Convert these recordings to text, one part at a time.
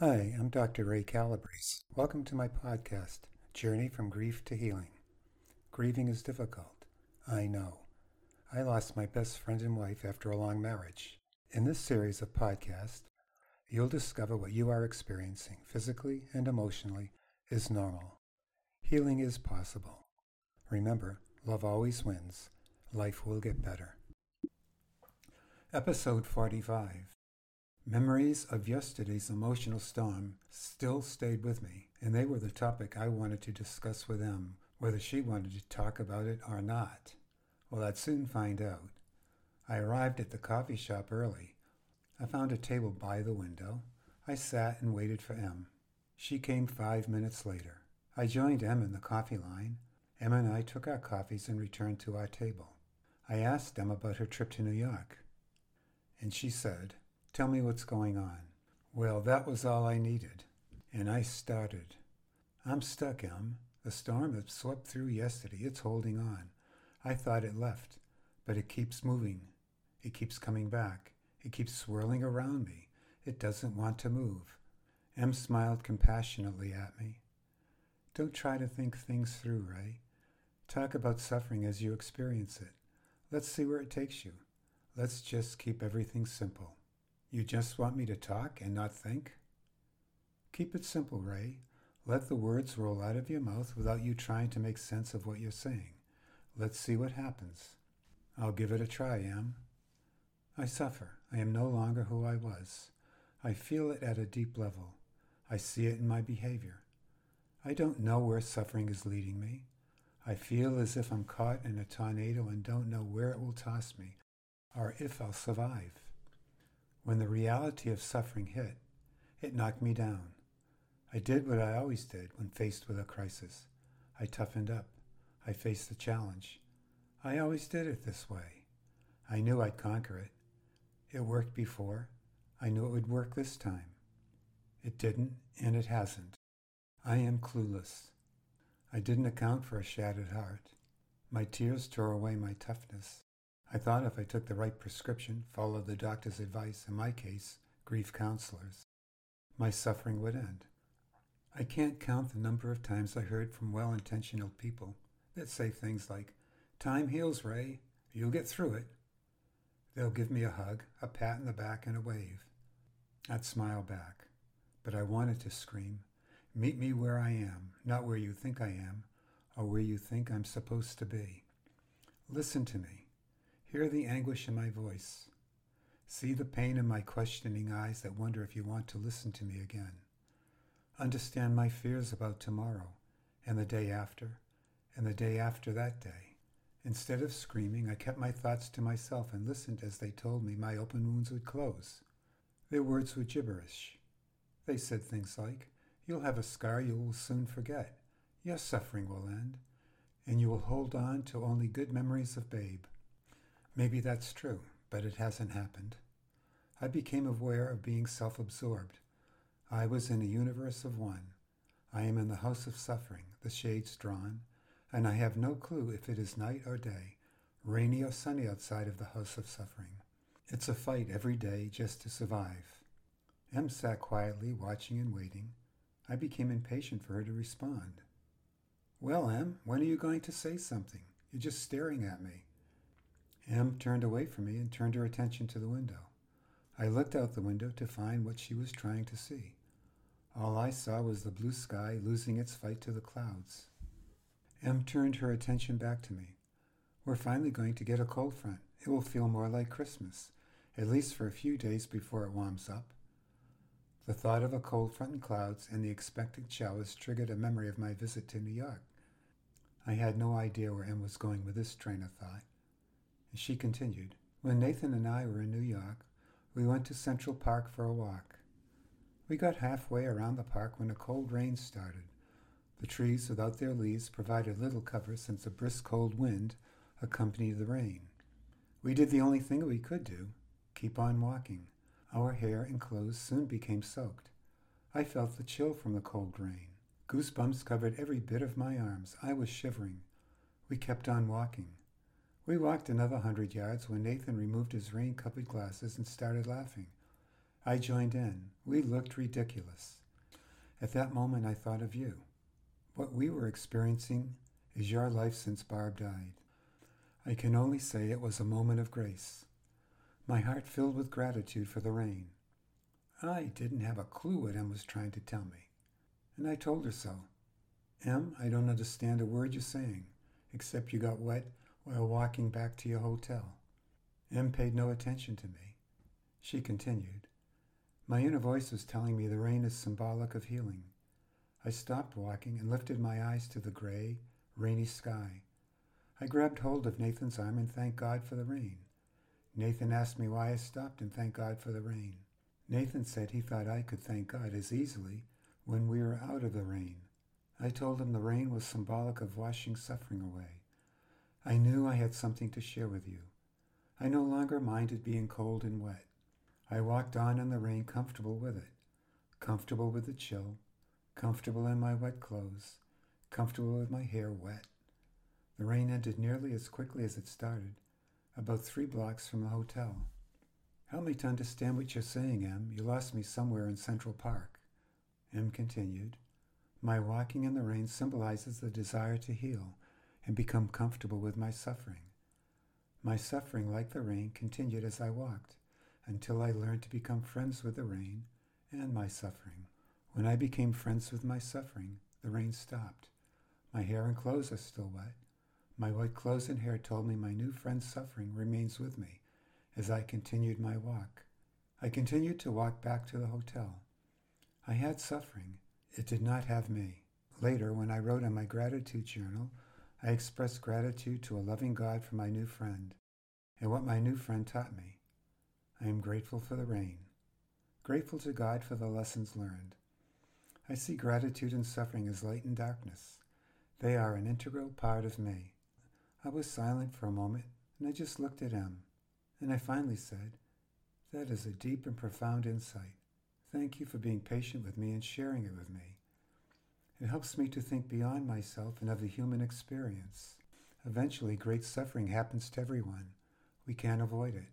Hi, I'm Dr. Ray Calabrese. Welcome to my podcast, Journey from Grief to Healing. Grieving is difficult. I know. I lost my best friend and wife after a long marriage. In this series of podcasts, you'll discover what you are experiencing physically and emotionally is normal. Healing is possible. Remember, love always wins. Life will get better. Episode 45 Memories of yesterday's emotional storm still stayed with me, and they were the topic I wanted to discuss with Em, whether she wanted to talk about it or not. Well, I'd soon find out. I arrived at the coffee shop early. I found a table by the window. I sat and waited for Em. She came five minutes later. I joined Em in the coffee line. Em and I took our coffees and returned to our table. I asked Em about her trip to New York. And she said, Tell me what's going on. Well, that was all I needed. And I started. I'm stuck, Em. The storm that swept through yesterday, it's holding on. I thought it left, but it keeps moving. It keeps coming back. It keeps swirling around me. It doesn't want to move. Em smiled compassionately at me. Don't try to think things through, Ray. Talk about suffering as you experience it. Let's see where it takes you. Let's just keep everything simple. You just want me to talk and not think? Keep it simple, Ray. Let the words roll out of your mouth without you trying to make sense of what you're saying. Let's see what happens. I'll give it a try, Em. I suffer. I am no longer who I was. I feel it at a deep level. I see it in my behavior. I don't know where suffering is leading me. I feel as if I'm caught in a tornado and don't know where it will toss me or if I'll survive. When the reality of suffering hit, it knocked me down. I did what I always did when faced with a crisis. I toughened up. I faced the challenge. I always did it this way. I knew I'd conquer it. It worked before. I knew it would work this time. It didn't, and it hasn't. I am clueless. I didn't account for a shattered heart. My tears tore away my toughness. I thought if I took the right prescription, followed the doctor's advice, in my case, grief counselors, my suffering would end. I can't count the number of times I heard from well intentioned people that say things like, Time heals, Ray. You'll get through it. They'll give me a hug, a pat in the back, and a wave. I'd smile back, but I wanted to scream, Meet me where I am, not where you think I am, or where you think I'm supposed to be. Listen to me. Hear the anguish in my voice. See the pain in my questioning eyes that wonder if you want to listen to me again. Understand my fears about tomorrow, and the day after, and the day after that day. Instead of screaming, I kept my thoughts to myself and listened as they told me my open wounds would close. Their words were gibberish. They said things like, You'll have a scar you will soon forget. Your suffering will end, and you will hold on to only good memories of Babe. Maybe that's true, but it hasn't happened. I became aware of being self absorbed. I was in a universe of one. I am in the house of suffering, the shades drawn, and I have no clue if it is night or day, rainy or sunny outside of the house of suffering. It's a fight every day just to survive. Em sat quietly, watching and waiting. I became impatient for her to respond. Well, Em, when are you going to say something? You're just staring at me. Em turned away from me and turned her attention to the window. I looked out the window to find what she was trying to see. All I saw was the blue sky losing its fight to the clouds. Em turned her attention back to me. We're finally going to get a cold front. It will feel more like Christmas, at least for a few days before it warms up. The thought of a cold front and clouds and the expected showers triggered a memory of my visit to New York. I had no idea where Em was going with this train of thought. She continued, When Nathan and I were in New York, we went to Central Park for a walk. We got halfway around the park when a cold rain started. The trees without their leaves provided little cover since a brisk cold wind accompanied the rain. We did the only thing we could do keep on walking. Our hair and clothes soon became soaked. I felt the chill from the cold rain. Goosebumps covered every bit of my arms. I was shivering. We kept on walking. We walked another hundred yards when Nathan removed his rain covered glasses and started laughing. I joined in. We looked ridiculous. At that moment, I thought of you. What we were experiencing is your life since Barb died. I can only say it was a moment of grace. My heart filled with gratitude for the rain. I didn't have a clue what Em was trying to tell me, and I told her so. Em, I don't understand a word you're saying, except you got wet while walking back to your hotel. M paid no attention to me. She continued. My inner voice was telling me the rain is symbolic of healing. I stopped walking and lifted my eyes to the gray, rainy sky. I grabbed hold of Nathan's arm and thanked God for the rain. Nathan asked me why I stopped and thanked God for the rain. Nathan said he thought I could thank God as easily when we were out of the rain. I told him the rain was symbolic of washing suffering away. I knew I had something to share with you. I no longer minded being cold and wet. I walked on in the rain comfortable with it, comfortable with the chill, comfortable in my wet clothes, comfortable with my hair wet. The rain ended nearly as quickly as it started, about three blocks from the hotel. Help me to understand what you're saying, Em. You lost me somewhere in Central Park. Em continued, My walking in the rain symbolizes the desire to heal and become comfortable with my suffering. My suffering, like the rain, continued as I walked until I learned to become friends with the rain and my suffering. When I became friends with my suffering, the rain stopped. My hair and clothes are still wet. My wet clothes and hair told me my new friend's suffering remains with me as I continued my walk. I continued to walk back to the hotel. I had suffering. It did not have me. Later, when I wrote in my gratitude journal, I expressed gratitude to a loving God for my new friend and what my new friend taught me. I am grateful for the rain, grateful to God for the lessons learned. I see gratitude and suffering as light and darkness. They are an integral part of me. I was silent for a moment, and I just looked at Em. And I finally said, That is a deep and profound insight. Thank you for being patient with me and sharing it with me. It helps me to think beyond myself and of the human experience. Eventually, great suffering happens to everyone. We can't avoid it.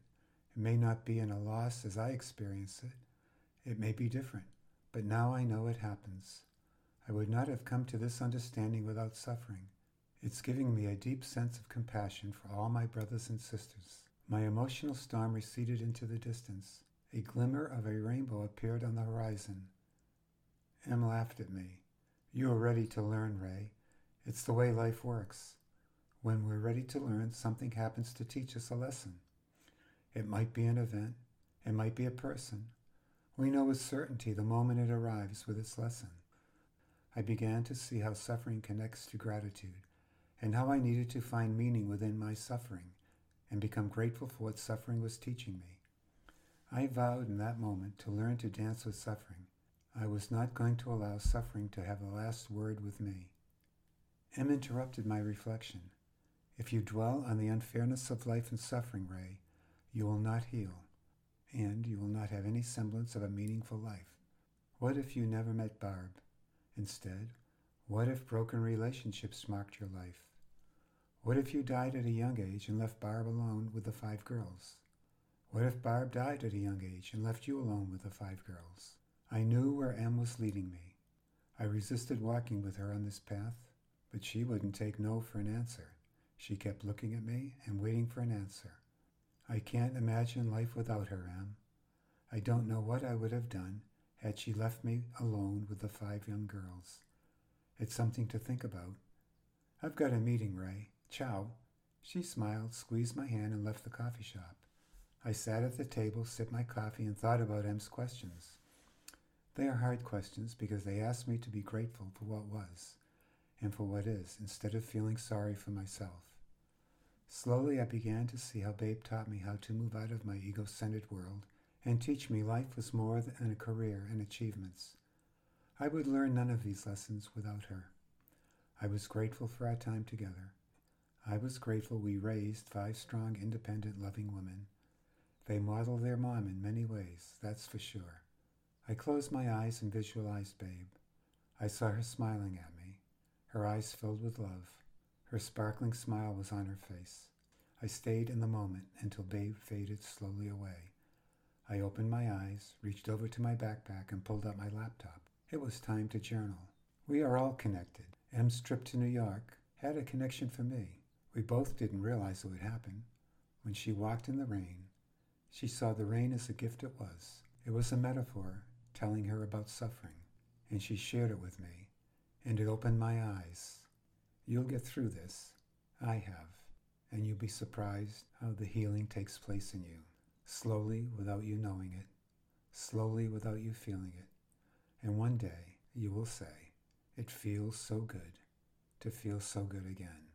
It may not be in a loss as I experience it. It may be different, but now I know it happens. I would not have come to this understanding without suffering. It's giving me a deep sense of compassion for all my brothers and sisters. My emotional storm receded into the distance. A glimmer of a rainbow appeared on the horizon. Em laughed at me. You are ready to learn, Ray. It's the way life works. When we're ready to learn, something happens to teach us a lesson. It might be an event, it might be a person. We know with certainty the moment it arrives with its lesson. I began to see how suffering connects to gratitude, and how I needed to find meaning within my suffering and become grateful for what suffering was teaching me. I vowed in that moment to learn to dance with suffering. I was not going to allow suffering to have the last word with me. Em interrupted my reflection. If you dwell on the unfairness of life and suffering, Ray, you will not heal, and you will not have any semblance of a meaningful life. What if you never met Barb? Instead, what if broken relationships marked your life? What if you died at a young age and left Barb alone with the five girls? What if Barb died at a young age and left you alone with the five girls? I knew where Em was leading me. I resisted walking with her on this path, but she wouldn't take no for an answer. She kept looking at me and waiting for an answer. I can't imagine life without her, Em. I don't know what I would have done had she left me alone with the five young girls. It's something to think about. I've got a meeting, Ray. Ciao. She smiled, squeezed my hand, and left the coffee shop. I sat at the table, sipped my coffee, and thought about Em's questions. They are hard questions because they ask me to be grateful for what was and for what is, instead of feeling sorry for myself. Slowly, I began to see how Babe taught me how to move out of my ego centered world and teach me life was more than a career and achievements. I would learn none of these lessons without her. I was grateful for our time together. I was grateful we raised five strong, independent, loving women. They model their mom in many ways, that's for sure. I closed my eyes and visualized Babe. I saw her smiling at me, her eyes filled with love. Her sparkling smile was on her face. I stayed in the moment until Babe faded slowly away. I opened my eyes, reached over to my backpack, and pulled out my laptop. It was time to journal. We are all connected. M's trip to New York had a connection for me. We both didn't realize it would happen. When she walked in the rain, she saw the rain as a gift it was. It was a metaphor telling her about suffering, and she shared it with me, and it opened my eyes. You'll get through this. I have, and you'll be surprised how the healing takes place in you, slowly without you knowing it, slowly without you feeling it. And one day you will say, It feels so good to feel so good again.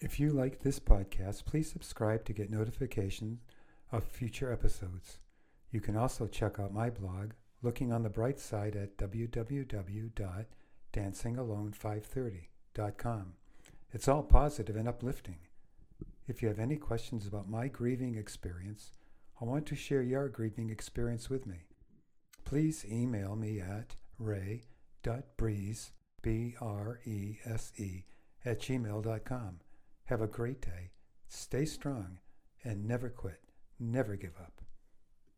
If you like this podcast, please subscribe to get notifications of future episodes. You can also check out my blog, Looking on the Bright Side, at www.dancingalone530.com. It's all positive and uplifting. If you have any questions about my grieving experience I want to share your grieving experience with me, please email me at ray.breeze, B-R-E-S-E, at gmail.com. Have a great day. Stay strong and never quit. Never give up.